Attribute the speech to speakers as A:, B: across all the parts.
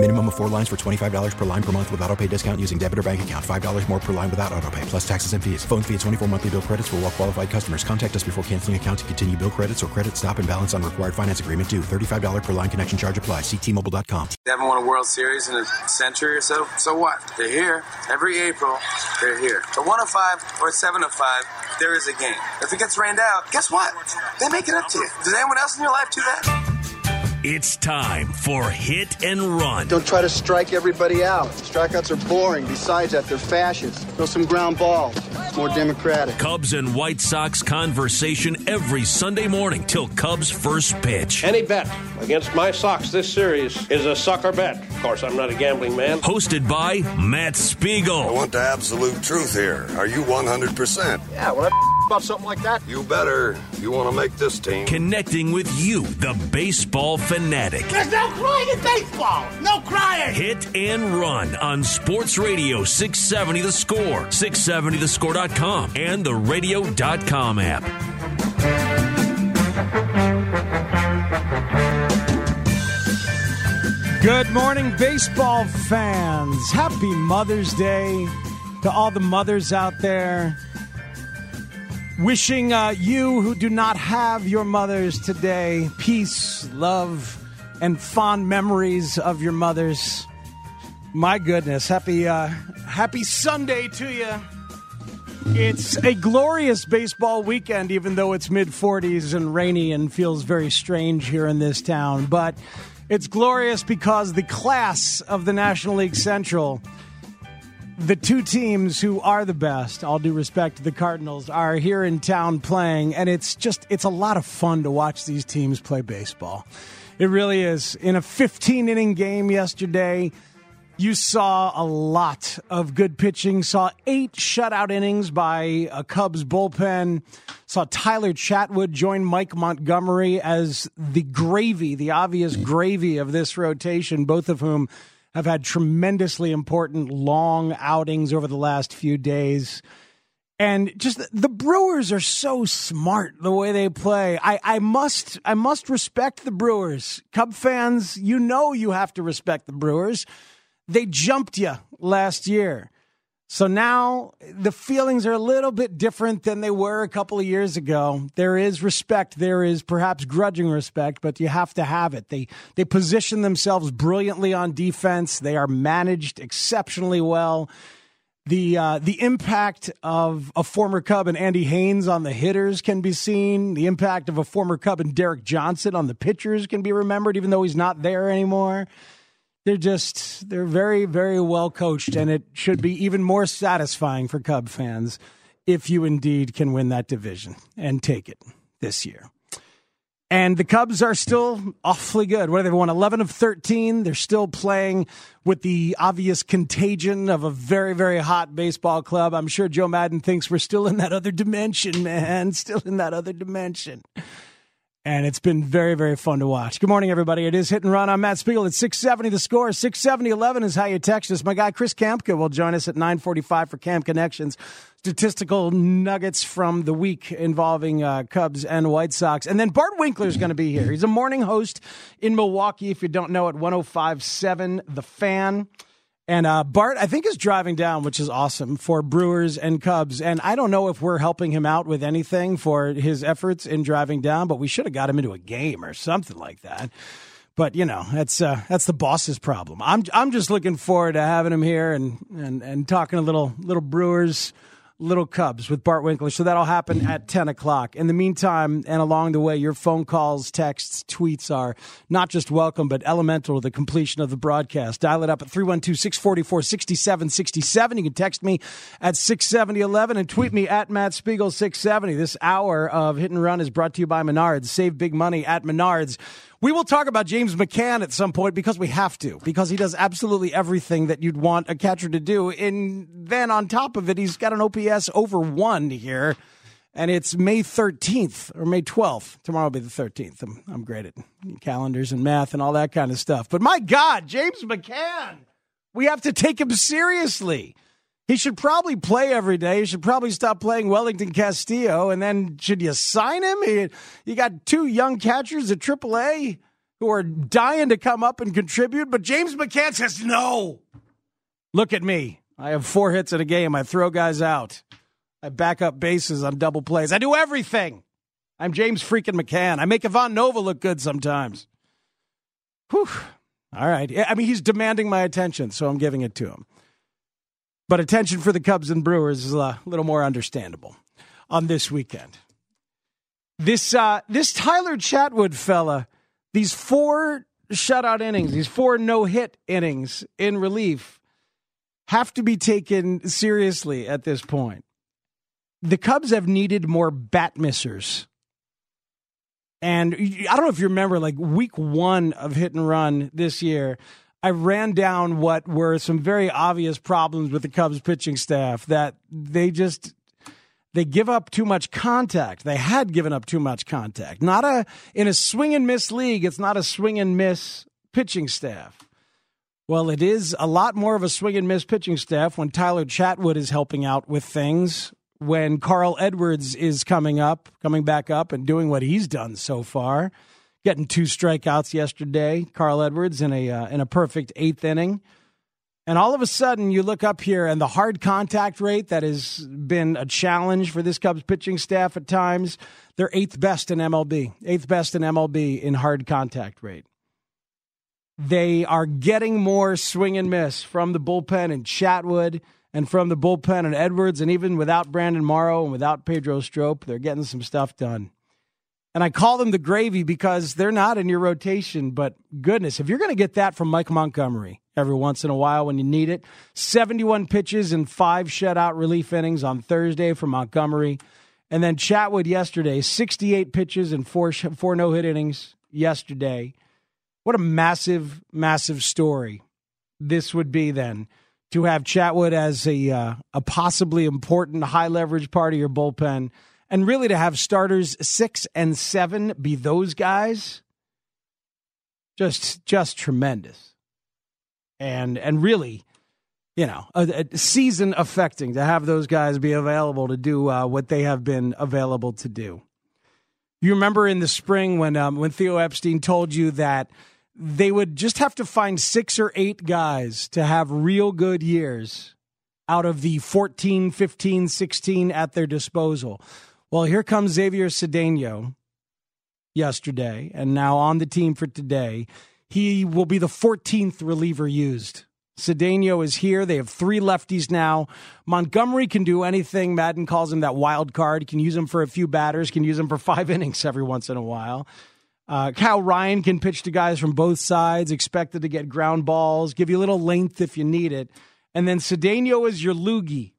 A: Minimum of four lines for $25 per line per month with auto pay discount using debit or bank account. $5 more per line without auto pay, plus taxes and fees. Phone fee at 24 monthly bill credits for all well qualified customers. Contact us before canceling account to continue bill credits or credit stop and balance on required finance agreement due. $35 per line connection charge apply. Ctmobile.com.
B: They haven't won a World Series in a century or so. So what? They're here. Every April, they're here. But 105 or 705, there is a game. If it gets rained out, guess what? They make it up to you. Does anyone else in your life do that?
C: It's time for Hit and Run.
D: Don't try to strike everybody out. Strikeouts are boring. Besides that, they're fascist. Throw some ground balls. It's more democratic.
C: Cubs and White Sox conversation every Sunday morning till Cubs first pitch.
E: Any bet against my Sox this series is a sucker bet. Of course, I'm not a gambling man.
C: Hosted by Matt Spiegel.
F: I want the absolute truth here. Are you 100%?
D: Yeah, when I about something like that,
F: You better. You want to make this team.
C: Connecting with you, the baseball fanatic.
G: There's no crying in baseball. No crying.
C: Hit and Run on Sports Radio 670 The Score, 670thescore.com, and the radio.com app.
H: Good morning, baseball fans. Happy Mother's Day to all the mothers out there. Wishing uh, you who do not have your mothers today peace, love, and fond memories of your mothers. My goodness, happy uh, happy Sunday to you. It's a glorious baseball weekend, even though it's mid 40s and rainy and feels very strange here in this town. But it's glorious because the class of the National League Central, the two teams who are the best, all due respect to the Cardinals, are here in town playing. And it's just, it's a lot of fun to watch these teams play baseball. It really is. In a 15 inning game yesterday, you saw a lot of good pitching, saw eight shutout innings by a Cubs bullpen, saw Tyler Chatwood join Mike Montgomery as the gravy, the obvious gravy of this rotation, both of whom have had tremendously important long outings over the last few days. And just the Brewers are so smart the way they play. I, I must I must respect the Brewers. Cub fans, you know you have to respect the Brewers. They jumped you last year. So now the feelings are a little bit different than they were a couple of years ago. There is respect. There is perhaps grudging respect, but you have to have it. They they position themselves brilliantly on defense. They are managed exceptionally well. The uh, the impact of a former Cub and Andy Haines on the hitters can be seen. The impact of a former Cub and Derek Johnson on the pitchers can be remembered, even though he's not there anymore they're just they're very very well coached and it should be even more satisfying for cub fans if you indeed can win that division and take it this year. And the cubs are still awfully good. What they won? 11 of 13 they're still playing with the obvious contagion of a very very hot baseball club. I'm sure joe maddon thinks we're still in that other dimension man. Still in that other dimension and it's been very, very fun to watch. Good morning, everybody. It is Hit and Run. I'm Matt Spiegel at 670. The score 67011 is how you text us. My guy Chris Kamka will join us at 945 for Camp Connections. Statistical nuggets from the week involving uh, Cubs and White Sox. And then Bart Winkler is going to be here. He's a morning host in Milwaukee, if you don't know, at 1057 The Fan. And uh, Bart, I think, is driving down, which is awesome for Brewers and Cubs. And I don't know if we're helping him out with anything for his efforts in driving down, but we should have got him into a game or something like that. But you know, that's uh, that's the boss's problem. I'm I'm just looking forward to having him here and and, and talking a little little Brewers. Little Cubs with Bart Winkler. So that'll happen at 10 o'clock. In the meantime, and along the way, your phone calls, texts, tweets are not just welcome, but elemental to the completion of the broadcast. Dial it up at 312 644 6767. You can text me at 67011 and tweet me at Matt Spiegel 670. This hour of Hit and Run is brought to you by Menards. Save big money at Menards. We will talk about James McCann at some point because we have to, because he does absolutely everything that you'd want a catcher to do. And then on top of it, he's got an OPS over one here. and it's May 13th or May 12th. Tomorrow will be the 13th. I'm, I'm great at calendars and math and all that kind of stuff. But my God, James McCann, we have to take him seriously. He should probably play every day. He should probably stop playing Wellington Castillo. And then should you sign him? He, you got two young catchers at AAA who are dying to come up and contribute. But James McCann says, no. Look at me. I have four hits in a game. I throw guys out. I back up bases on double plays. I do everything. I'm James freaking McCann. I make Ivan Nova look good sometimes. Whew. All right. I mean, he's demanding my attention, so I'm giving it to him. But attention for the Cubs and Brewers is a little more understandable on this weekend. This uh, this Tyler Chatwood fella, these four shutout innings, these four no hit innings in relief, have to be taken seriously at this point the Cubs have needed more bat missers. And I don't know if you remember, like week one of hit and run this year, I ran down what were some very obvious problems with the Cubs pitching staff that they just they give up too much contact. They had given up too much contact. Not a in a swing and miss league, it's not a swing and miss pitching staff. Well, it is a lot more of a swing and miss pitching staff when Tyler Chatwood is helping out with things when Carl Edwards is coming up, coming back up and doing what he's done so far, getting two strikeouts yesterday. Carl Edwards in a uh, in a perfect eighth inning. And all of a sudden, you look up here, and the hard contact rate that has been a challenge for this Cubs pitching staff at times, they're eighth best in MLB, eighth best in MLB in hard contact rate. They are getting more swing and miss from the bullpen and Chatwood and from the bullpen and Edwards, and even without Brandon Morrow and without Pedro Strop, they're getting some stuff done. And I call them the gravy because they're not in your rotation, but goodness, if you're going to get that from Mike Montgomery every once in a while when you need it, 71 pitches and five shutout relief innings on Thursday for Montgomery. And then Chatwood yesterday, 68 pitches and four, four no hit innings yesterday. What a massive, massive story this would be then to have Chatwood as a uh, a possibly important high leverage part of your bullpen, and really to have starters six and seven be those guys, just just tremendous, and and really, you know, a, a season affecting to have those guys be available to do uh, what they have been available to do. You remember in the spring when um, when Theo Epstein told you that they would just have to find six or eight guys to have real good years out of the 14, 15, 16 at their disposal. Well, here comes Xavier Cedeno yesterday and now on the team for today. He will be the 14th reliever used. Cedeno is here. They have three lefties now. Montgomery can do anything. Maddon calls him that wild card. Can use him for a few batters, can use him for five innings every once in a while. Uh, Kyle Ryan can pitch to guys from both sides, expected to get ground balls, give you a little length if you need it. And then Cedeno is your loogie.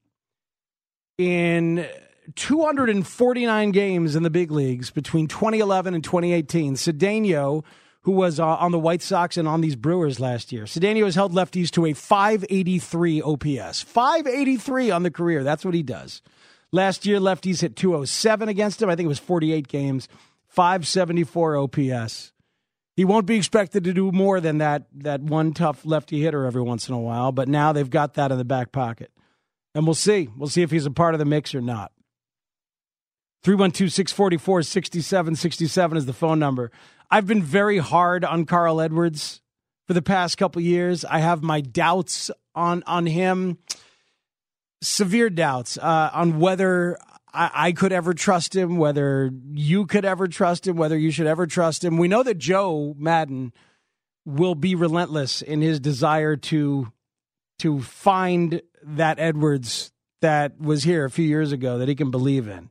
H: In 249 games in the big leagues between 2011 and 2018, Cedeno, who was uh, on the White Sox and on these Brewers last year, Cedeno has held lefties to a 583 OPS. 583 on the career. That's what he does. Last year, lefties hit 207 against him. I think it was 48 games. 574 OPS. He won't be expected to do more than that that one tough lefty hitter every once in a while, but now they've got that in the back pocket. And we'll see. We'll see if he's a part of the mix or not. 312 644 6767 is the phone number. I've been very hard on Carl Edwards for the past couple years. I have my doubts on on him, severe doubts uh, on whether I, I, could ever trust him, whether you could ever trust him, whether you should ever trust him. We know that Joe Maddon will be relentless in his desire to to find that Edwards that was here a few years ago that he can believe in.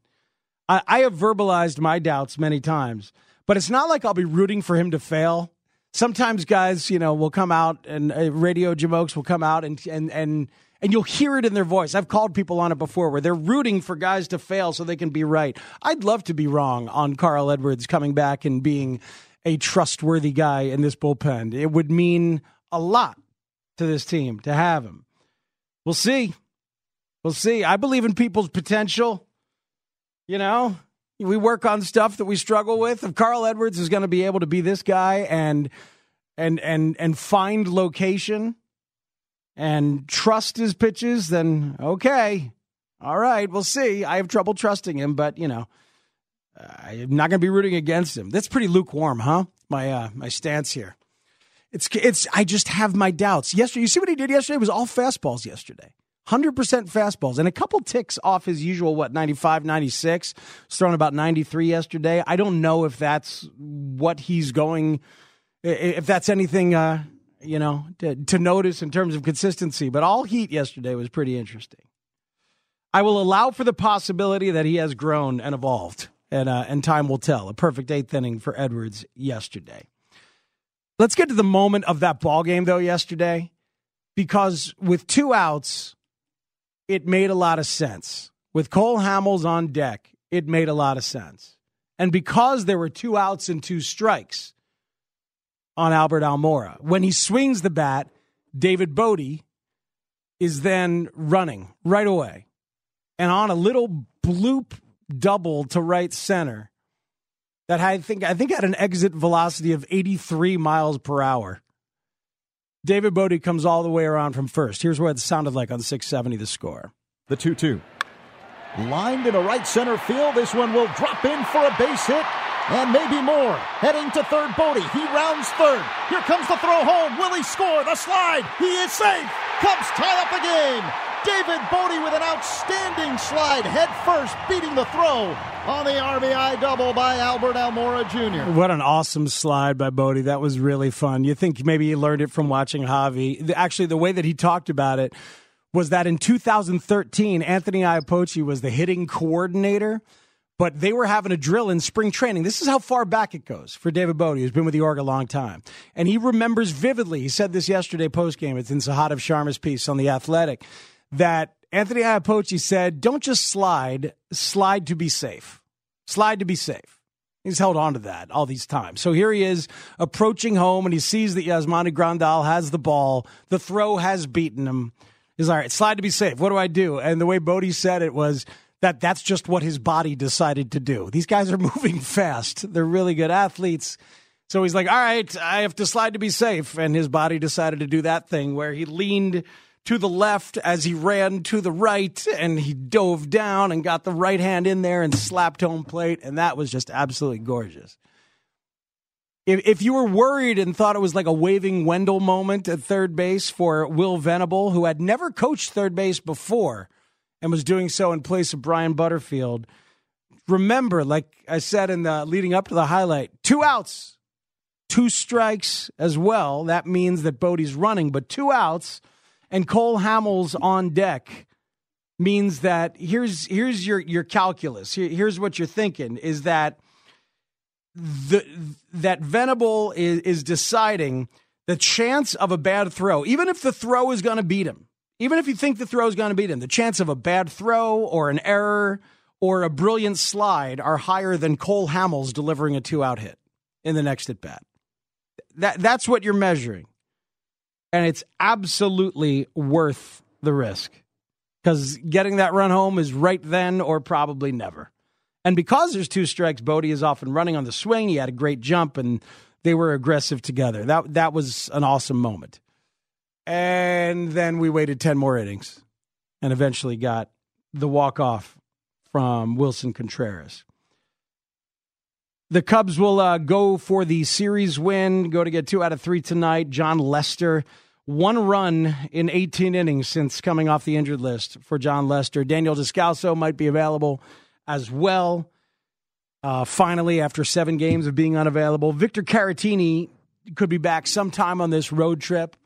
H: I, I have verbalized my doubts many times, but it's not like I'll be rooting for him to fail. Sometimes guys, you know, will come out and uh, radio jamokes will come out and and and and you'll hear it in their voice. I've called people on it before where they're rooting for guys to fail so they can be right. I'd love to be wrong on Carl Edwards coming back and being a trustworthy guy in this bullpen. It would mean a lot to this team to have him. We'll see. We'll see. I believe in people's potential. You know, we work on stuff that we struggle with. If Carl Edwards is going to be able to be this guy and and and and find location and trust his pitches, then okay, all right, we'll see. I have trouble trusting him, but you know, I'm not going to be rooting against him. That's pretty lukewarm, huh? My uh, my stance here. It's it's. I just have my doubts. Yesterday, you see what he did yesterday? It was all fastballs yesterday. 100% fastballs and a couple ticks off his usual, what, 95, 96. Was throwing about 93 yesterday. I don't know if that's what he's going, if that's anything, uh, you know, to, to notice in terms of consistency. But all heat yesterday was pretty interesting. I will allow for the possibility that he has grown and evolved, and, uh, and time will tell. A perfect eighth inning for Edwards yesterday. Let's get to the moment of that ball game, though, yesterday, because with two outs, it made a lot of sense. With Cole Hamels on deck, it made a lot of sense. And because there were two outs and two strikes on Albert Almora, when he swings the bat, David Bote is then running right away. And on a little bloop double to right center that I think I think had an exit velocity of 83 miles per hour. David Bote comes all the way around from first. Here's what it sounded like on 670 the score.
I: The 2 2. Lined in a right center field. This one will drop in for a base hit and maybe more. Heading to third, Bote. He rounds third. Here comes the throw home. Will he score? The slide. He is safe. Cubs tie up the game. David Bote with an outstanding slide, head first, beating the throw on the RBI double by Albert Almora Jr.
H: What an awesome slide by Bote. That was really fun. You think maybe he learned it from watching Javi. Actually, the way that he talked about it was that in 2013, Anthony Iapoce was the hitting coordinator but they were having a drill in spring training. This is how far back it goes for David Bote, who's been with the Org a long time. And he remembers vividly, he said this yesterday post game, it's in Sahadev Sharma's piece on The Athletic, that Anthony Iapoce said, don't just slide, slide to be safe. Slide to be safe. He's held on to that all these times. So here he is approaching home and he sees that Yasmani Grandal has the ball. The throw has beaten him. He's all right, slide to be safe. What do I do? And the way Bote said it was that that's just what his body decided to do. These guys are moving fast. They're really good athletes. So he's like, all right, I have to slide to be safe. And his body decided to do that thing where he leaned to the left as he ran to the right and he dove down and got the right hand in there and slapped home plate. And that was just absolutely gorgeous. If, if you were worried and thought it was like a waving Wendell moment at third base for Will Venable, who had never coached third base before and was doing so in place of Brian Butterfield, remember, like I said in the leading up to the highlight, two outs, two strikes as well. That means that Bote's running, but two outs and Cole Hamels on deck means that here's here's your your calculus. Here, here's what you're thinking is that the that Venable is is deciding the chance of a bad throw, even if the throw is going to beat him, even if you think the throw is going to beat him, the chance of a bad throw or an error or a brilliant slide are higher than Cole Hamels delivering a two out hit in the next at bat. That that's what you're measuring and it's absolutely worth the risk because getting that run home is right then or probably never. And because there's two strikes, Bote is often running on the swing. He had a great jump, and they were aggressive together. That that was an awesome moment. And then we waited ten more innings, and eventually got the walk off from Willson Contreras. The Cubs will uh, go for the series win, go to get two out of three tonight. Jon Lester, one run in 18 innings since coming off the injured list for Jon Lester. Daniel Descalso might be available as well. Uh, finally, after seven games of being unavailable, Victor Caratini could be back sometime on this road trip.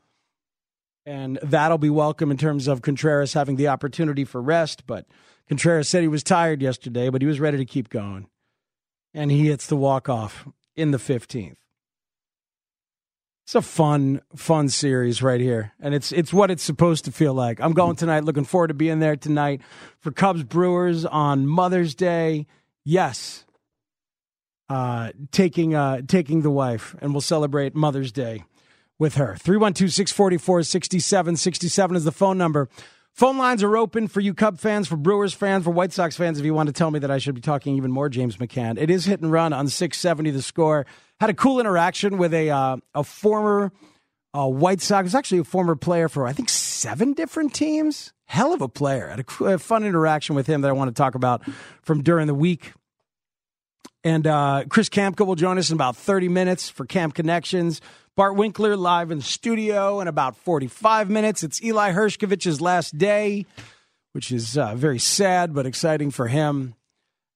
H: And that'll be welcome in terms of Contreras having the opportunity for rest. But Contreras said he was tired yesterday, but he was ready to keep going and he hits the walk off in the 15th. It's a fun, fun series right here, and it's it's what it's supposed to feel like. I'm going tonight. Looking forward to being there tonight for Cubs Brewers on Mother's Day. Yes, uh, taking uh, taking the wife, and we'll celebrate Mother's Day with her. 312 644 6767 is the phone number. Phone lines are open for you Cub fans, for Brewers fans, for White Sox fans. If you want to tell me that I should be talking even more James McCann, it is hit and run on 670 the score. Had a cool interaction with a uh, a former uh, White Sox. Was actually a former player for I think seven different teams. Hell of a player. Had a, a fun interaction with him that I want to talk about from during the week. And uh, Chris Kamka will join us in about 30 minutes for Camp Connections. Bart Winkler live in the studio in about 45 minutes. It's Eli Hershkovich's last day, which is uh, very sad but exciting for him.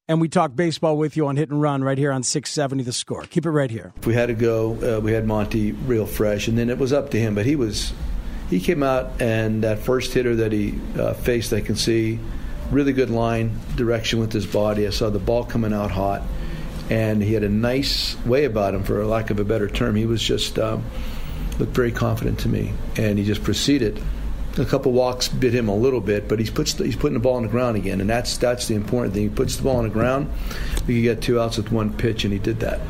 H: And we talk baseball with you on Hit and Run right here on 670 The Score. Keep it right here.
J: If we had to go, uh, we had Monty real fresh, and then it was up to him. But he was, he came out, and that first hitter that he uh, faced, I can see, really good line direction with his body. I saw the ball coming out hot and he had a nice way about him, for lack of a better term. He was just um, looked very confident to me, and he just proceeded. A couple walks bit him a little bit, but he's puts he's putting the ball on the ground again, and that's that's the important thing. He puts the ball on the ground. We could get two outs with one pitch, and he did that.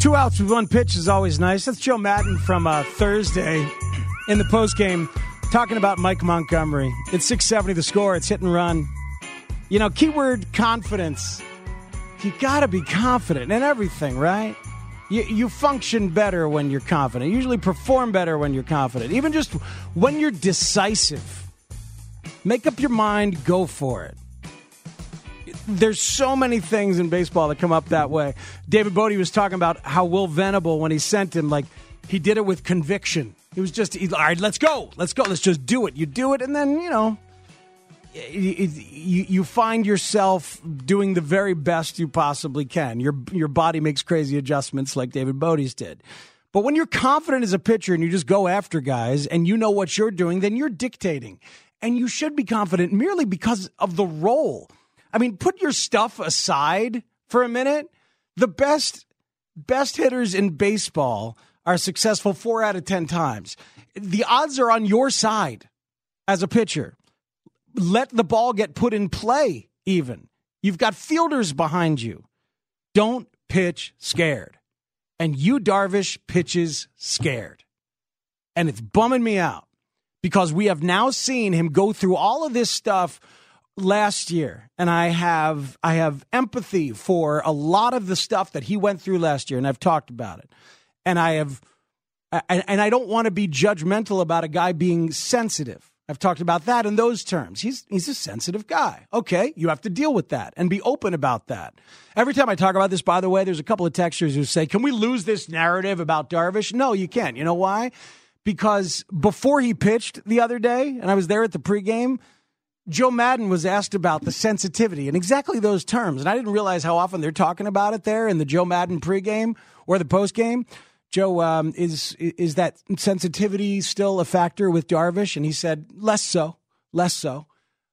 H: Two outs with one pitch is always nice. That's Joe Maddon from uh, Thursday in the postgame talking about Mike Montgomery. It's 670 the score. It's hit and run. You know, keyword confidence. You got to be confident in everything, right? You, you function better when you're confident. You usually perform better when you're confident. Even just when you're decisive. Make up your mind, go for it. There's so many things in baseball that come up that way. David Bote was talking about how Will Venable, when he sent him, like, he did it with conviction. He was just, he, all right, let's go. Let's go. Let's just do it. You do it, and then, you know, you, you find yourself doing the very best you possibly can. Your your body makes crazy adjustments like David Bote's did. But when you're confident as a pitcher and you just go after guys and you know what you're doing, then you're dictating. And you should be confident merely because of the role. I mean, put your stuff aside for a minute. The best best hitters in baseball are successful 4 out of 10 times. The odds are on your side as a pitcher let the ball get put in play, even. You've got fielders behind you. Don't pitch scared. And you, Darvish pitches scared. And it's bumming me out because we have now seen him go through all of this stuff last year and I have I have empathy for a lot of the stuff that he went through last year and I've talked about it. And I have and, and I don't want to be judgmental about a guy being sensitive. I've talked about that in those terms. He's he's a sensitive guy. Okay, you have to deal with that and be open about that. Every time I talk about this, by the way, there's a couple of textures who say, "Can we lose this narrative about Darvish?" No, you can't. You know why? Because before he pitched the other day, and I was there at the pregame, Joe Maddon was asked about the sensitivity in exactly those terms, and I didn't realize how often they're talking about it there in the Joe Maddon pregame or the postgame. Joe, um, is is that sensitivity still a factor with Darvish? And he said less so, less so.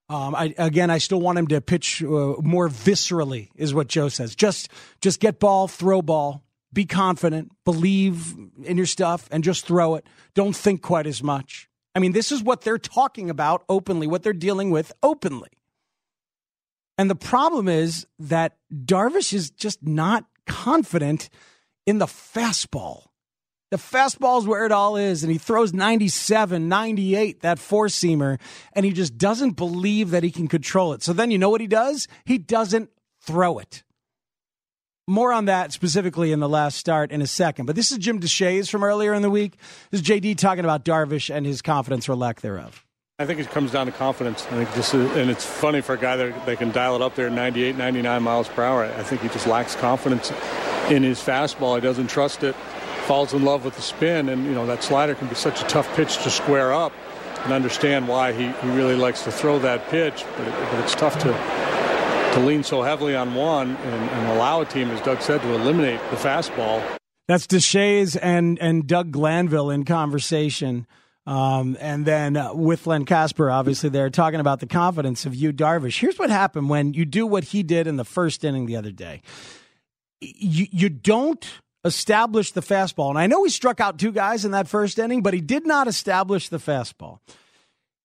H: Um, I, again, I still want him to pitch uh, more viscerally, is what Joe says. Just just get ball, throw ball, be confident, believe in your stuff, and just throw it. Don't think quite as much. I mean, this is what they're talking about openly, what they're dealing with openly. And the problem is that Darvish is just not confident in the fastball. The fastball is where it all is, and he throws 97, 98, that four seamer, and he just doesn't believe that he can control it. So then you know what he does? He doesn't throw it. More on that specifically in the last start in a second. But this is Jim Deshaies from earlier in the week. This is JD talking about Darvish and his confidence or lack thereof.
K: I think it comes down to confidence. I think just, and it's funny for a guy that they can dial it up there 98, 99 miles per hour. I think he just lacks confidence in his fastball. He doesn't trust it falls in love with the spin, and you know that slider can be such a tough pitch to square up, and understand why he, he really likes to throw that pitch, but, it, but it's tough to to lean so heavily on one and, and, allow a team, as Doug said, to eliminate the fastball.
H: That's Deshaies and and Doug Glanville in conversation. Um, and then uh, with Len Kasper, obviously, they're talking about the confidence of Yu Darvish. Here's what happened when you do what he did in the first inning the other day. You, you don't establish the fastball. And I know he struck out two guys in that first inning, but he did not establish the fastball.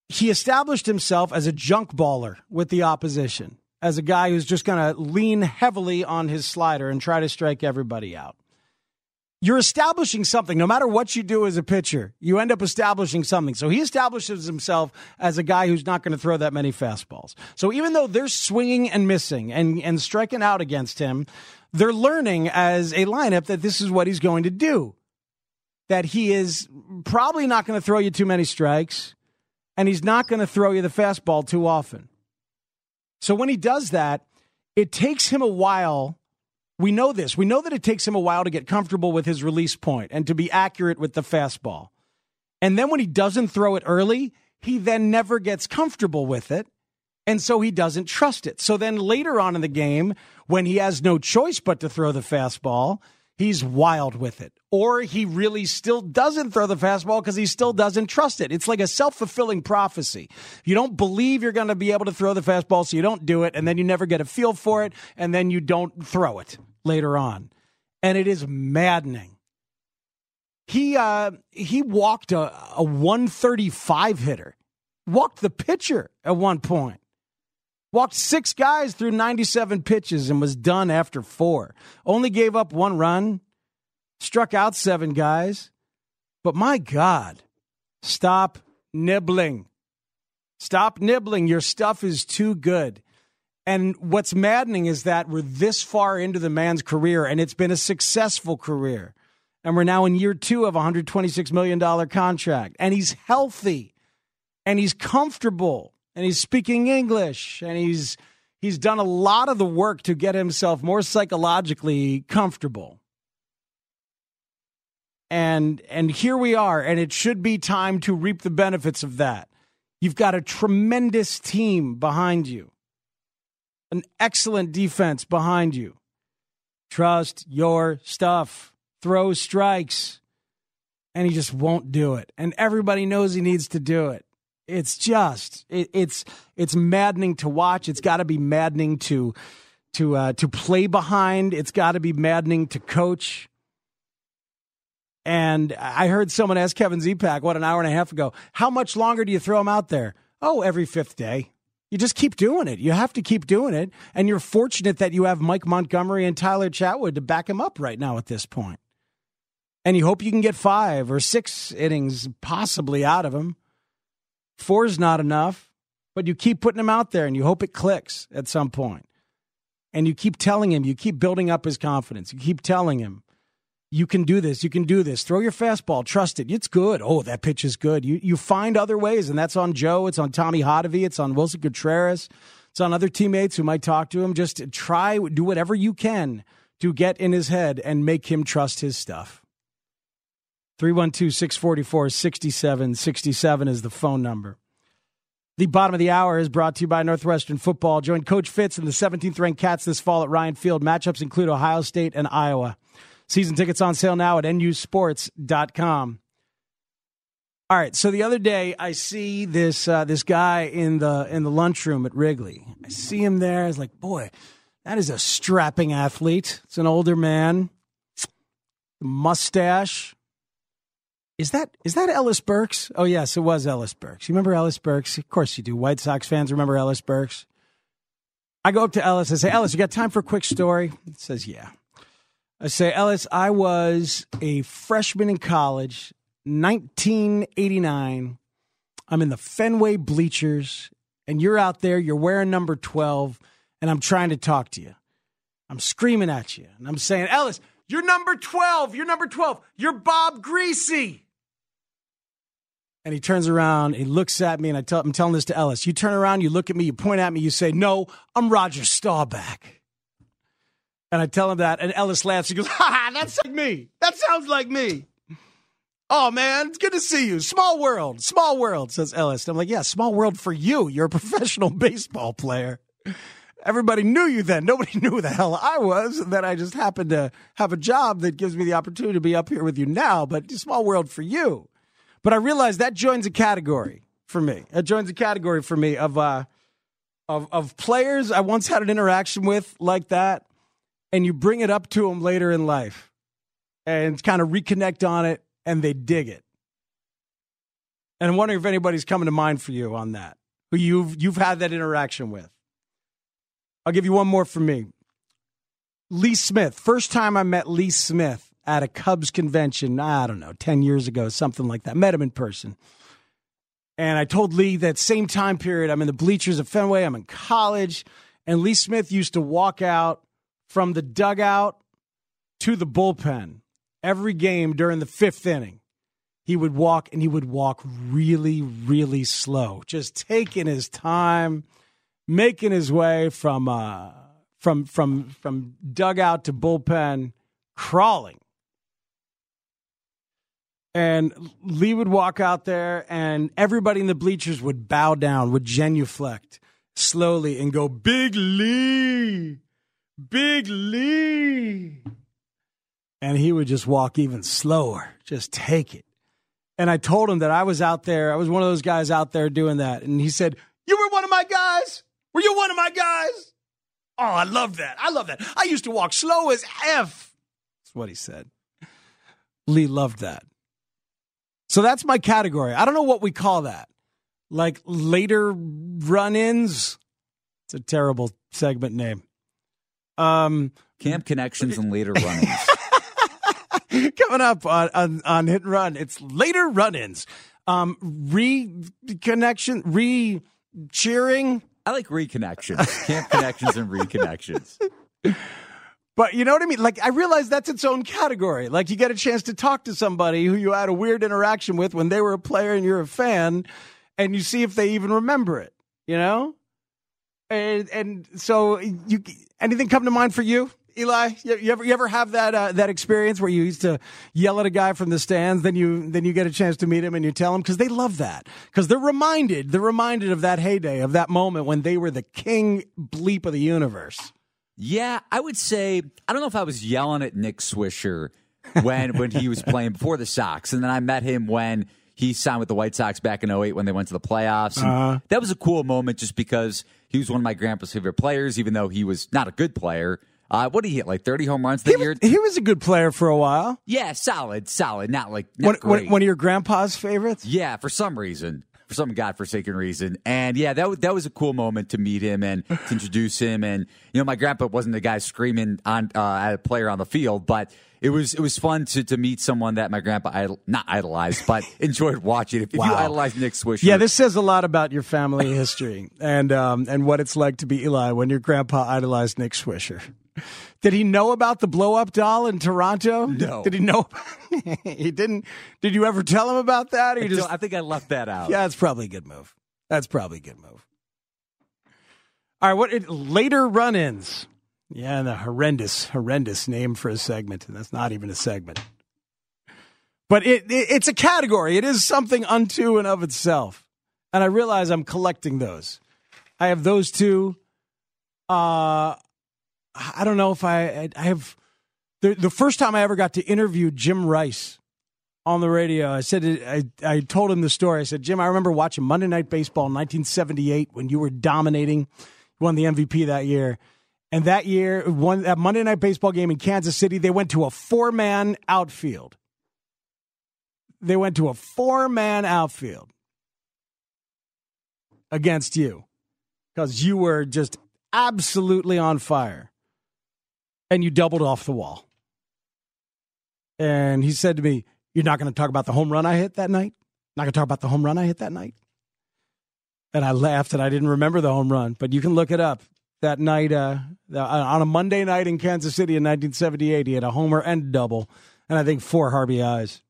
H: He established himself as a junk baller with the opposition, as a guy who's just going to lean heavily on his slider and try to strike everybody out. You're establishing something. No matter what you do as a pitcher, you end up establishing something. So he establishes himself as a guy who's not going to throw that many fastballs. So even though they're swinging and missing and, and striking out against him, they're learning as a lineup that this is what he's going to do. That he is probably not going to throw you too many strikes, and he's not going to throw you the fastball too often. So when he does that, it takes him a while we know this. We know that it takes him a while to get comfortable with his release point and to be accurate with the fastball. And then when he doesn't throw it early, he then never gets comfortable with it. And so he doesn't trust it. So then later on in the game, when he has no choice but to throw the fastball, he's wild with it. Or he really still doesn't throw the fastball because he still doesn't trust it. It's like a self fulfilling prophecy. You don't believe you're going to be able to throw the fastball, so you don't do it, and then you never get a feel for it, and then you don't throw it later on. And it is maddening. He uh, he walked a, a 135 hitter, walked the pitcher at one point. Walked six guys through 97 pitches and was done after four. Only gave up one run, struck out seven guys. But my God, stop nibbling. Stop nibbling. Your stuff is too good. And what's maddening is that we're this far into the man's career and it's been a successful career. And we're now in year two of a $126 million contract. And he's healthy and he's comfortable and he's speaking English and he's he's done a lot of the work to get himself more psychologically comfortable. And and here we are and it should be time to reap the benefits of that. You've got a tremendous team behind you. An excellent defense behind you. Trust your stuff. Throw strikes. And he just won't do it. And everybody knows he needs to do it it's just it, it's it's maddening to watch. It's got to be maddening to to uh, to play behind. It's got to be maddening to coach. And I heard someone ask Kevin Zipak what an hour and a half ago, how much longer do you throw him out there? Oh, every fifth day. You just keep doing it. You have to keep doing it. And you're fortunate that you have Mike Montgomery and Tyler Chatwood to back him up right now at this point. And you hope you can get five or six innings possibly out of him. Four is not enough, but you keep putting him out there and you hope it clicks at some point. And you keep telling him, you keep building up his confidence. You keep telling him, you can do this, you can do this. Throw your fastball, trust it. It's good. Oh, that pitch is good. You you find other ways, and that's on Joe, it's on Tommy Hotovy, it's on Willson Contreras, it's on other teammates who might talk to him. Just try, do whatever you can to get in his head and make him trust his stuff. 312 644 6767 is the phone number. The bottom of the hour is brought to you by Northwestern Football. Join Coach Fitz and the 17th ranked Cats this fall at Ryan Field. Matchups include Ohio State and Iowa. Season tickets on sale now at nusports.com. All right, so the other day I see this uh, this guy in the in the lunchroom at Wrigley. I see him there. I was like, boy, that is a strapping athlete. It's an older man, mustache, is that is that Ellis Burks? Oh yes, it was Ellis Burks. You remember Ellis Burks? Of course you do. White Sox fans remember Ellis Burks. I go up to Ellis. I say, Ellis, you got time for a quick story? He says, Yeah. I say, Ellis, I was a freshman in college, 1989. I'm in the Fenway bleachers, and you're out there. You're wearing number 12, and I'm trying to talk to you. I'm screaming at you, and I'm saying, Ellis, you're number 12. You're number 12. You're Bob Griese. And he turns around, he looks at me, and I tell, I'm telling this to Ellis. You turn around, you look at me, you point at me, you say, No, I'm Roger Staubach. And I tell him that, and Ellis laughs. He goes, Ha, that's like me. That sounds like me. Oh, man, it's good to see you. Small world, small world, says Ellis. And I'm like, Yeah, small world for you. You're a professional baseball player. Everybody knew you then. Nobody knew who the hell I was. And then I just happened to have a job that gives me the opportunity to be up here with you now, but small world for you. But I realize that joins a category for me. It joins a category for me of uh, of of players I once had an interaction with like that, and you bring it up to them later in life, and kind of reconnect on it, and they dig it. And I'm wondering if anybody's coming to mind for you on that, who you've you've had that interaction with. I'll give you one more from me. Lee Smith. First time I met Lee Smith at a Cubs convention, I don't know, 10 years ago, something like that. Met him in person. And I told Lee that same time period, I'm in the bleachers at Fenway, I'm in college, and Lee Smith used to walk out from the dugout to the bullpen every game during the fifth inning. He would walk and he would walk really, really slow, just taking his time, making his way from uh, from from from dugout to bullpen, crawling. And Lee would walk out there, and everybody in the bleachers would bow down, would genuflect slowly, and go, "Big Lee, Big Lee." And he would just walk even slower, just take it. And I told him that I was out there. I was one of those guys out there doing that. And he said, You were one of my guys? Were you one of my guys? Oh, I love that. I love that. I used to walk slow as F. That's what he said. Lee loved that. So that's my category. I don't know what we call that. Like later run ins. It's a terrible segment name. Um,
L: Camp Connections and later run ins.
H: Coming up on, on, on Hit and Run, it's later run ins. Um, reconnection, re cheering.
L: I like reconnections, camp connections and reconnections.
H: But you know what I mean? Like, I realize that's its own category. Like, you get a chance to talk to somebody who you had a weird interaction with when they were a player and you're a fan, and you see if they even remember it, you know? And, and so, you anything come to mind for you? Eli, you ever you ever have that uh, that experience where you used to yell at a guy from the stands, then you then you get a chance to meet him and you tell him because they love that because they're reminded they're reminded of that heyday of that moment when they were the king bleep of the universe.
L: Yeah, I would say I don't know if I was yelling at Nick Swisher when when he was playing before the Sox, and then I met him when he signed with the White Sox back in 08 when they went to the playoffs.
H: Uh-huh.
L: That was a cool moment just because he was one of my grandpa's favorite players, even though he was not a good player. Uh, what did he hit? Like 30 home runs that
H: he
L: year?
H: He was a good player for a while.
L: Yeah, solid, solid. Not like not
H: one,
L: great.
H: one of your grandpa's favorites?
L: Yeah, for some reason. For some godforsaken reason. And yeah, that, that was a cool moment to meet him and to introduce him. And, you know, my grandpa wasn't the guy screaming on uh, at a player on the field, but it was it was fun to, to meet someone that my grandpa idol, not idolized, but enjoyed watching. If, if you
H: Wow.
L: idolize Nick Swisher,
H: Yeah, this says a lot about your family history and um, and what it's like to be Eli when your grandpa idolized Nick Swisher. Did he know about the blow up doll in Toronto?
L: No.
H: Did he know? he didn't. Did you ever tell him about that? Or
L: I,
H: you
L: don't-
H: just
L: I think I left that out.
H: yeah, that's probably a good move. That's probably a good move. All right, what it, later run-ins? Yeah, and the horrendous, horrendous name for a segment, and that's not even a segment. But it, it it's a category. It is something unto and of itself, and I realize I'm collecting those. I have those two. Uh, I don't know if I I have the the first time I ever got to interview Jim Rice on the radio. I said I I told him the story. I said, Jim, I remember watching Monday Night Baseball in 1978 when you were dominating, you won the MVP that year. And that year, one that Monday Night Baseball game in Kansas City, they went to a four man outfield. They went to a four man outfield against you because you were just absolutely on fire and you doubled off the wall. And he said to me, You're not going to talk about the home run I hit that night? Not going to talk about the home run I hit that night? And I laughed and I didn't remember the home run, but you can look it up. That night, uh, on a Monday night in Kansas City in 1978, he had a homer and double, and I think four RBIs.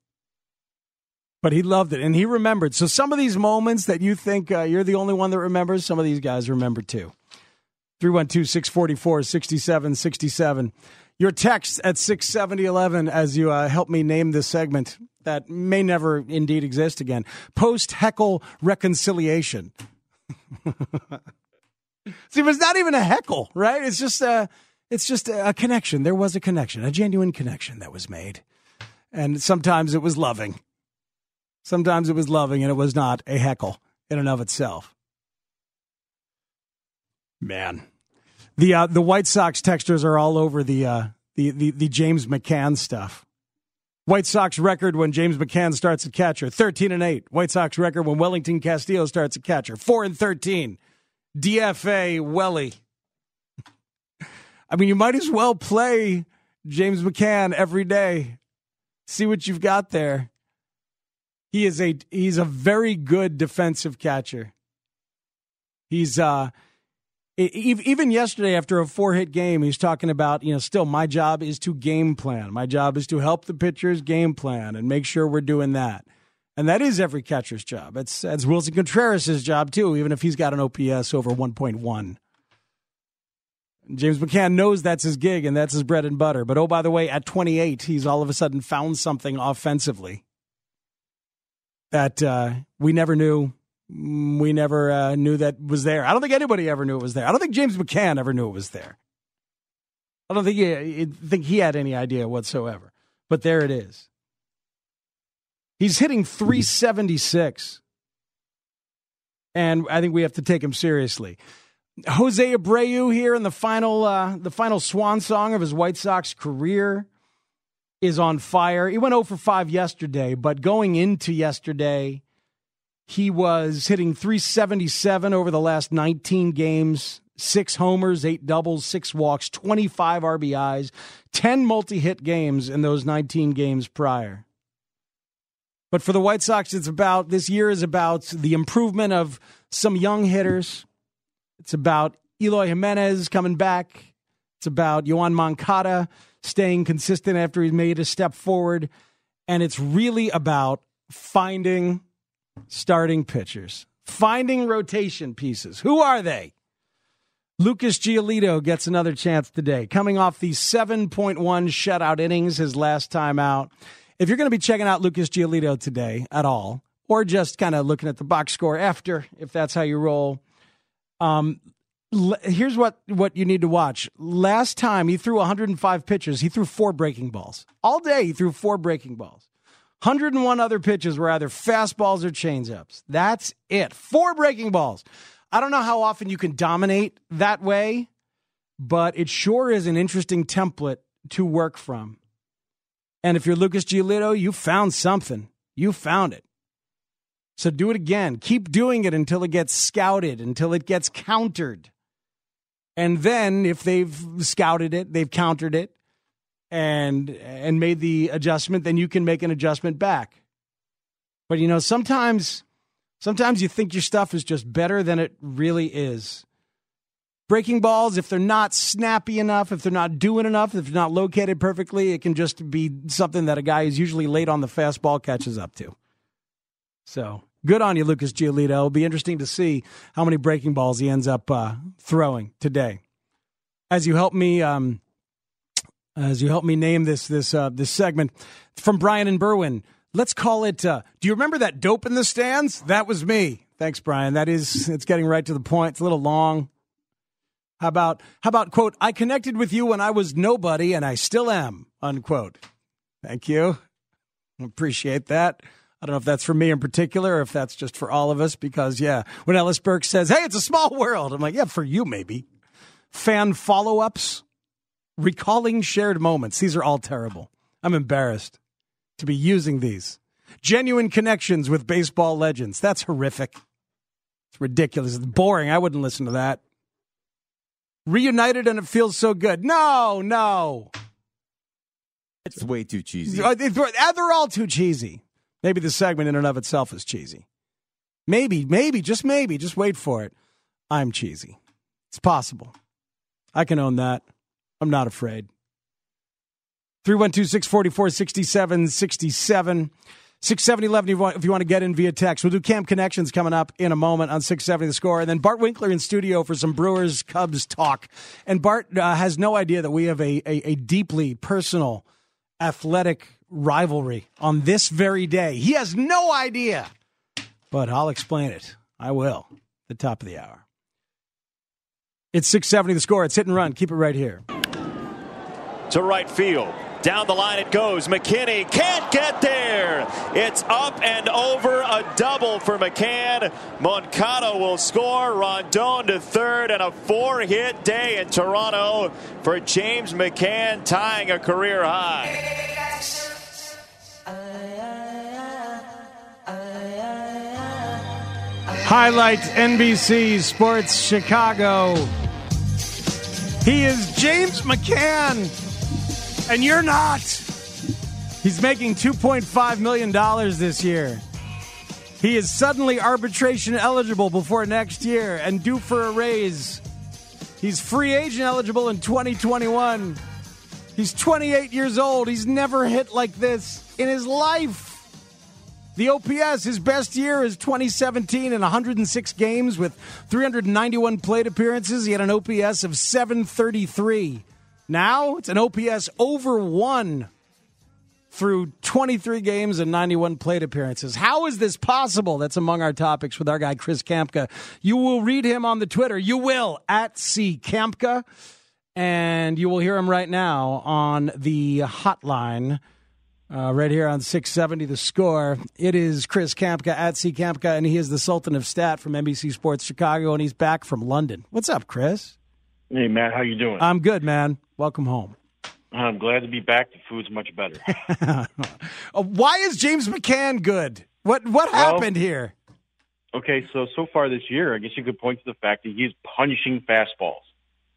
H: But he loved it and he remembered. So some of these moments that you think uh, you're the only one that remembers, some of these guys remember too. 312 644 6767. Your text at 67011 as you uh, help me name this segment that may never indeed exist again. Post heckle reconciliation. See, but it's not even a heckle, right? It's just a, it's just a connection. There was a connection, a genuine connection that was made. And sometimes it was loving. Sometimes it was loving and it was not a heckle in and of itself. Man. The uh, the White Sox textures are all over the, uh, the the the James McCann stuff. White Sox record when James McCann starts at catcher, 13 and 8. White Sox record when Wellington Castillo starts at catcher, 4 and 13. DFA Welly. I mean, you might as well play James McCann every day See what you've got there. He is a he's a very good defensive catcher. He's uh even yesterday after a four hit game, he's talking about, you know, still my job is to game plan. My job is to help the pitchers game plan and make sure we're doing that. And that is every catcher's job. It's that's Willson Contreras' job too, even if he's got an OPS over 1.1. James McCann knows that's his gig and that's his bread and butter. But oh, by the way, at 28, he's all of a sudden found something offensively that uh, we never knew. We never uh, knew that was there. I don't think anybody ever knew it was there. I don't think James McCann ever knew it was there. I don't think he, think he had any idea whatsoever. But there it is. He's hitting 376. And I think we have to take him seriously. Jose Abreu here in the final uh, the final swan song of his White Sox career is on fire. He went 0 for 5 yesterday, but going into yesterday, he was hitting 377 over the last 19 games, six homers, eight doubles, six walks, 25 RBIs, 10 multi hit games in those 19 games prior. But for the White Sox, it's about this year is about the improvement of some young hitters it's about Eloy Jimenez coming back. It's about Yoan Moncada staying consistent after he's made a step forward. And it's really about finding starting pitchers, finding rotation pieces. Who are they? Lucas Giolito gets another chance today, coming off the 7.1 shutout innings his last time out. If you're going to be checking out Lucas Giolito today at all, or just kind of looking at the box score after, if that's how you roll, um, l- here's what, what you need to watch. Last time he threw 105 pitches, he threw four breaking balls. All day he threw four breaking balls. 101 other pitches were either fastballs or changeups. That's it. Four breaking balls. I don't know how often you can dominate that way, but it sure is an interesting template to work from. And if you're Lucas Giolito, you found something. You found it. So do it again. Keep doing it until it gets scouted, until it gets countered. And then if they've scouted it, they've countered it and and made the adjustment, then you can make an adjustment back. But you know, sometimes sometimes you think your stuff is just better than it really is. Breaking balls, if they're not snappy enough, if they're not doing enough, if they're not located perfectly, it can just be something that a guy who's usually late on the fastball catches up to. So good on you, Lucas Giolito. It'll be interesting to see how many breaking balls he ends up uh, throwing today. As you help me, um, as you help me name this this uh, this segment from Brian and Berwin. let's call it. Uh, do you remember that dope in the stands? That was me. Thanks, Brian. That is, it's getting right to the point. It's a little long. How about how about quote? I connected with you when I was nobody, and I still am. Unquote. Thank you. Appreciate that. I don't know if that's for me in particular or if that's just for all of us because, yeah, when Ellis Burks says, hey, it's a small world, I'm like, yeah, for you, maybe. Fan follow ups, recalling shared moments. These are all terrible. I'm embarrassed to be using these. Genuine connections with baseball legends. That's horrific. It's ridiculous. It's boring. I wouldn't listen to that. Reunited and it feels so good. No, no.
L: It's way too cheesy.
H: They're all too cheesy. Maybe the segment in and of itself is cheesy. Maybe, maybe, just maybe, just wait for it. I'm cheesy. It's possible. I can own that. I'm not afraid. 312 644 6767. 670 if you want to get in via text. We'll do Camp Connections coming up in a moment on 670 The Score. And then Bart Winkler in studio for some Brewers Cubs talk. And Bart uh, has no idea that we have a, a, a deeply personal athletic rivalry on this very day. He has no idea, but I'll explain it. I will. The top of the hour. It's 670 the score. It's hit and run. Keep it right here.
M: To right field. Down the line it goes. McKinney can't get there. It's up and over a double for McCann. Moncada will score. Rondon to third and a four hit day in Toronto for James McCann, tying a career high.
H: Highlight NBC Sports Chicago. He is James McCann, and you're not. He's making $2.5 million this year. He is suddenly arbitration eligible before next year and due for a raise. He's free agent eligible in 2021. He's 28 years old. He's never hit like this in his life. The OPS, his best year is 2017 in 106 games with 391 plate appearances. He had an OPS of 733. Now it's an OPS over one through 23 games and 91 plate appearances. How is this possible? That's among our topics with our guy, Chris Kamka. You will read him on the Twitter. You will at C Kamka. And you will hear him right now on the hotline. Uh, right here on 670 The Score. It is Chris Kamka at C Kamka, and he is the Sultan of Stat from NBC Sports Chicago, and he's back from London. What's up, Chris?
N: Hey, Matt, how you doing?
H: I'm good, man. Welcome home.
N: I'm glad to be back. The food's much better.
H: Uh, Why is James McCann good? What what
N: Well-
H: happened here?
N: Okay, so so far this year, I guess you could point to the fact that he's punishing fastballs.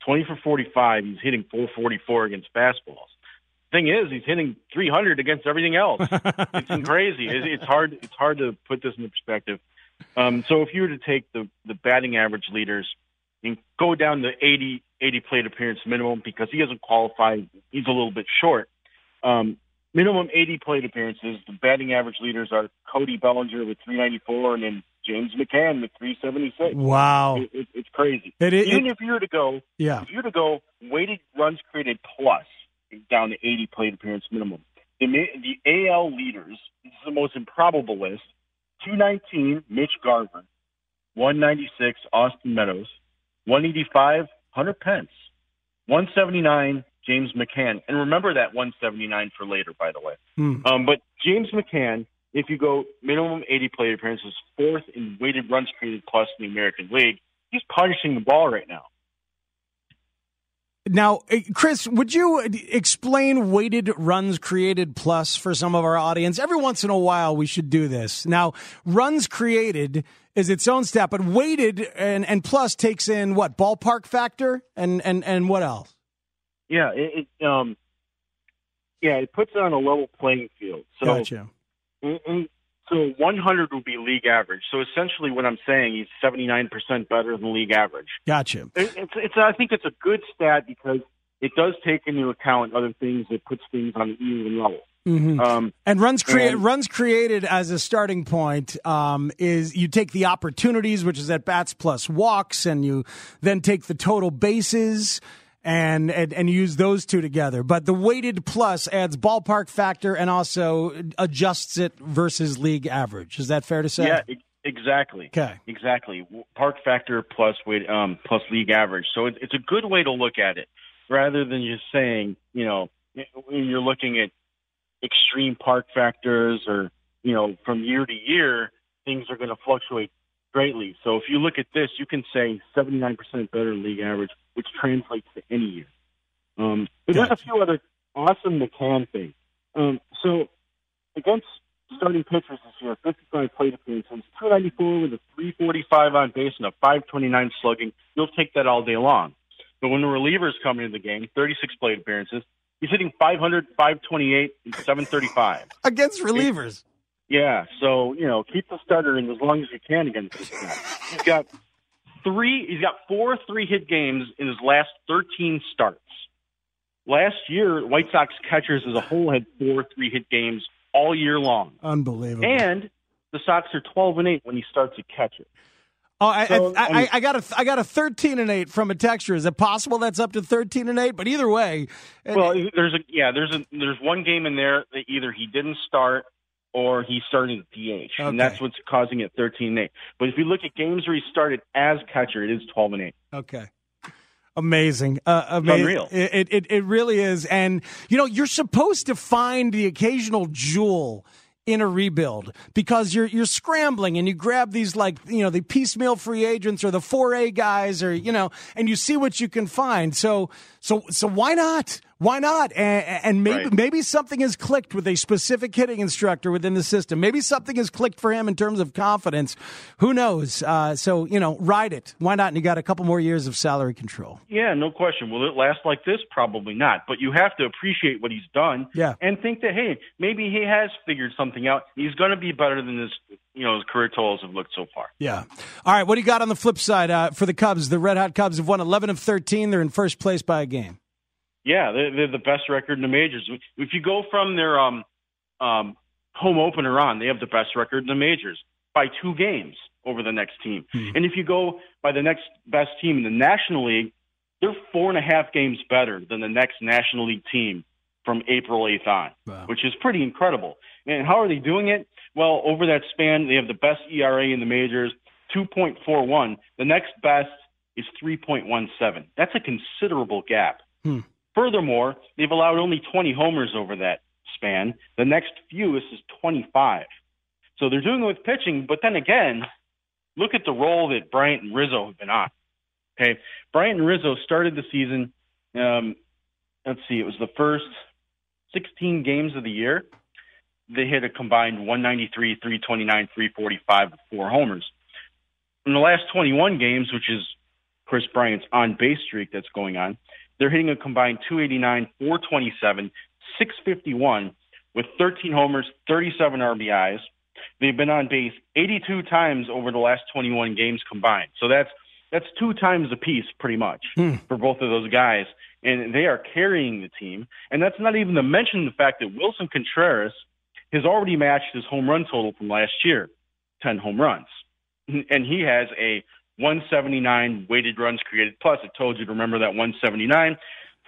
N: 20 for 45, he's hitting 444 against fastballs. Thing is, he's hitting 300 against everything else. it's crazy. It, it's hard. It's hard to put this in perspective. Um, so if you were to take the the batting average leaders and go down to 80 80 plate appearance minimum because he hasn't qualified, he's a little bit short. Um, minimum 80 plate appearances. The batting average leaders are Cody Bellinger with 394 and then James McCann with 376.
H: Wow.
N: It, it, it's crazy.
H: It is-
N: Even
H: it-
N: if you were to go,
H: Yeah.
N: if you were to go weighted runs created plus down to 80 plate appearance minimum, the, the AL leaders, this is the most improbable list, 219, Mitch Garver, 196, Austin Meadows, 185, Hunter Pence, 179, James McCann. And remember that 179 for later, by the way.
H: Hmm.
N: Um, but James McCann, if you go minimum 80 plate appearances, fourth in weighted runs created plus in the American League, he's punishing the ball right now.
H: Now, eh, Chris, would you explain weighted runs created plus for some of our audience? Every once in a while, we should do this. Now, runs created is its own stat, but weighted and, and plus takes in what ballpark factor and and and what else?
N: Yeah, it, it um, yeah, it puts it on a level playing field. So,
H: Gotcha.
N: Mm, mm, so 100 would be league average. So essentially, what I'm saying, he's 79 percent better than league average.
H: Gotcha.
N: It, it's, it's, I think it's a good stat because it does take into account other things. It puts things on an even level.
H: Mhm.
N: Um,
H: And runs created
N: and-
H: runs created as a starting point um, is you take the opportunities, which is at bats plus walks, and you then take the total bases and, and and use those two together. But the weighted plus adds ballpark factor and also adjusts it versus league average. Is that fair to say?
N: Yeah, exactly.
H: Okay.
N: Exactly. Park factor plus weight, um, plus league average. So it, it's a good way to look at it, rather than just saying, you know, when you're looking at extreme park factors or you know from year to year, things are going to fluctuate greatly. So if you look at this, you can say 79% better than league average, which translates to any year. Um, but there's a few other awesome McCann things. Um, so against starting pitchers this year, 55 plate appearances, 294 with a 345 on base and a 529 slugging. You'll take that all day long. But when the relievers come into the game, 36 plate appearances, he's hitting 500, 528, and 735.
H: Against relievers.
N: Yeah, so you know, keep the starter in as long as you can against this guy. He's got three. He's got four three-hit games in his last 13 starts. Last year, White Sox catchers as a whole had four three-hit games all year long,
H: Unbelievable.
N: and the Sox are 12 and 8 when he starts a catcher.
H: Oh, I,
N: So,
H: I,
N: I
H: I, I got a I got a thirteen and eight from a texture. Is it possible that's up to thirteen and eight? But either way,
N: Well, there's a yeah, there's a there's one game in there that either he didn't start or he started at DH,
H: Okay.
N: and that's what's causing it 13 and 8. But if you look at games where he started as catcher, it is 12 and 8.
H: Okay. Amazing, uh, amazing.
N: unreal.
H: It, it it really is, and you know you're supposed to find the occasional jewel in a rebuild because you're you're scrambling and you grab these like you know the piecemeal free agents or the four A guys or you know and you see what you can find. So so so why not? Why not? And, and maybe
N: Right.
H: maybe something has clicked with a specific hitting instructor within the system. Maybe something has clicked for him in terms of confidence. Who knows? Uh, so you know, ride it. Why not? And you got a couple more years of salary control.
N: Yeah, no question. Will it last like this? Probably not. But you have to appreciate what he's done
H: Yeah.
N: and think that hey, maybe he has figured something out. He's going to be better than his you know his career totals have looked so far.
H: Yeah. All right. What do you got on the flip side uh, for the Cubs? The Red Hot Cubs have won 11 of 13. They're in first place by a game.
N: Yeah, they're, they're the best record in the majors. If you go from their um, um, home opener on, they have the best record in the majors by two games over the next team. And if you go by the next best team in the National League, they're four and a half games better than the next National League team from April 8th on, which is pretty incredible. And how are they doing it? Well, over that span, they have the best ERA in the majors, 2.41. The next best is 3.17. That's a considerable gap. Furthermore, they've allowed only 20 homers over that span. The next fewest is 25. So they're doing it with pitching, but then again, look at the role that Bryant and Rizzo have been on. Okay, Bryant and Rizzo started the season. Um, let's see, it was the first 16 games of the year. They hit a combined 193, 329, 345 with four homers. In the last 21 games, which is Kris Bryant's on base streak that's going on, they're hitting a combined 289, 427, 651 with 13 homers, 37 RBIs. They've been on base 82 times over the last 21 games combined. So that's that's two times a piece, pretty much, hmm. for both of those guys. And they are carrying the team. And that's not even to mention the fact that Willson Contreras has already matched his home run total from last year, 10 home runs. And he has a 179 weighted runs created plus. I told you to remember that 179.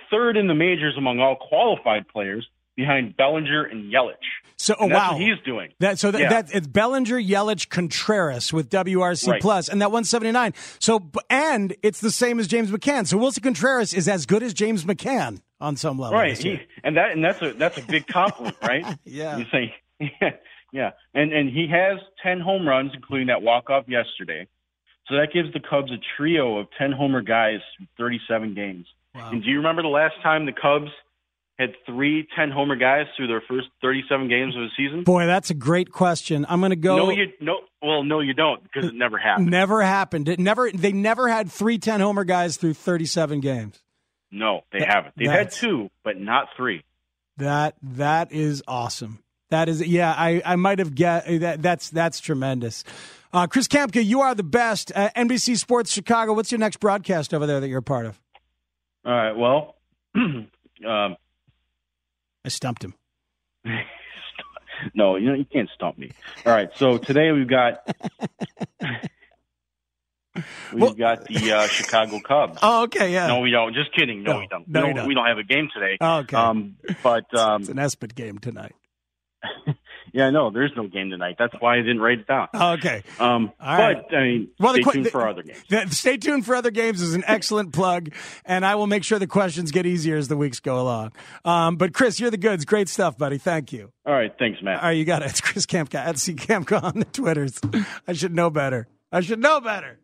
N: Third in the majors among all qualified players behind Bellinger and Yelich.
H: So, oh,
N: And
H: wow.
N: what he's doing.
H: That so that,
N: Yeah.
H: that it's Bellinger, Yelich, Contreras with WRC
N: Right.
H: plus, and that 179. So and it's the same as James McCann. So Willson Contreras is as good as James McCann on some level.
N: right. He, and that and that's a that's a big compliment, right?
H: Yeah.
N: You say, yeah, and and he has ten home runs, including that walk off yesterday. So that gives the Cubs a trio of ten homer guys through thirty seven games. And do you remember the last time the Cubs had three 10 homer guys through their first thirty seven games of the season?
H: Boy, that's a great question. I'm going to go.
N: No, you no. Well, no, you don't because it never happened.
H: Never happened. It never. They never had three 10 homer guys through 37 games.
N: No, they haven't. They've had two, but not three.
H: That that is awesome. That is yeah. I I might have get that. That's that's tremendous. Uh, Chris Kamka, you are the best. Uh, NBC Sports Chicago. What's your next broadcast over there that you're a part of?
N: All right. Well, um,
H: I stumped him.
N: no, you know you can't stump me. All right. So today we've got we've got the uh, Chicago Cubs.
H: Oh, okay, yeah.
N: No, we don't. Just kidding. No,
H: No,
N: we don't.
H: no,
N: we, don't
H: don't.
N: we don't have a game today.
H: Oh, okay.
N: Um, but um,
H: It's an ESPN game tonight.
N: yeah, no, there's no game tonight. That's why I didn't write it down.
H: Oh, okay.
N: Um,
H: All right.
N: but I mean,
H: Well,
N: stay
H: que-
N: tuned
H: the-
N: for other games.
H: Th- Stay tuned for other games is an excellent plug, and I will make sure the questions get easier as the weeks go along. Um, but Chris, you're the goods. Great stuff, buddy. Thank you.
N: All right. Thanks, Matt.
H: All right, you got it. It's Chris Kamka at C Kamka on the Twitters. I should know better. I should know better.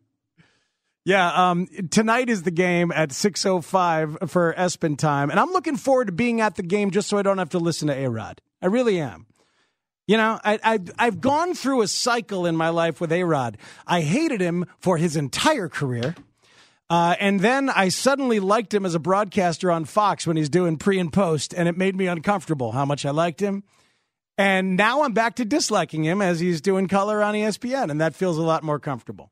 H: Yeah, um, tonight is the game at 6.05 for ESPN time. And I'm looking forward to being at the game just so I don't have to listen to A-Rod. I really am. You know, I, I, I've gone through a cycle in my life with A-Rod. I hated him for his entire career. Uh, and then I suddenly liked him as a broadcaster on Fox when he's doing pre and post, and it made me uncomfortable how much I liked him. And now I'm back to disliking him as he's doing color on ESPN, and that feels a lot more comfortable.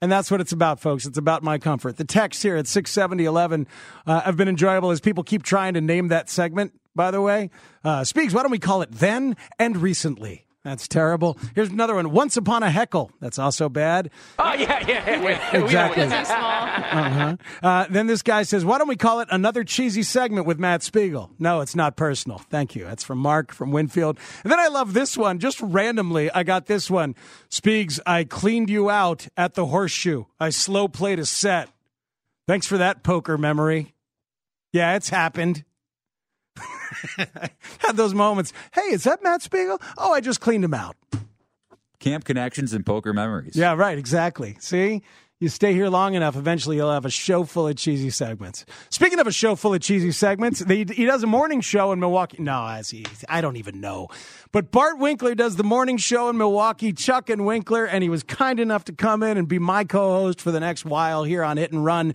H: And that's what it's about, folks. It's about my comfort. The text here at 67011 uh, have been enjoyable as people keep trying to name that segment, by the way. Uh, Spiegs, why don't we call it Then and Recently? That's terrible. Here's another one. Once Upon a Heckle. That's also bad.
O: Oh, yeah, yeah, yeah. We- we
H: Exactly. Uh-huh. Uh, then this guy says, why don't we call it another cheesy segment with Matt Spiegel? No, it's not personal. Thank you. That's from Mark from Winfield. And then I love this one. Just randomly, I got this one. Spiegs, I cleaned you out at the horseshoe. I slow played a set. Thanks for that poker memory. Yeah, it's happened. Had those moments. Hey, is that Matt Spiegel? Oh, I just cleaned him out.
L: Camp connections and poker memories.
H: Yeah, right. Exactly. See, You stay here long enough, eventually you'll have a show full of cheesy segments. Speaking of a show full of cheesy segments, he, he does a morning show in Milwaukee. No, as he, I don't even know. But Bart Winkler does the morning show in Milwaukee, Chuck and Winkler, and he was kind enough to come in and be my co-host for the next while here on Hit and Run.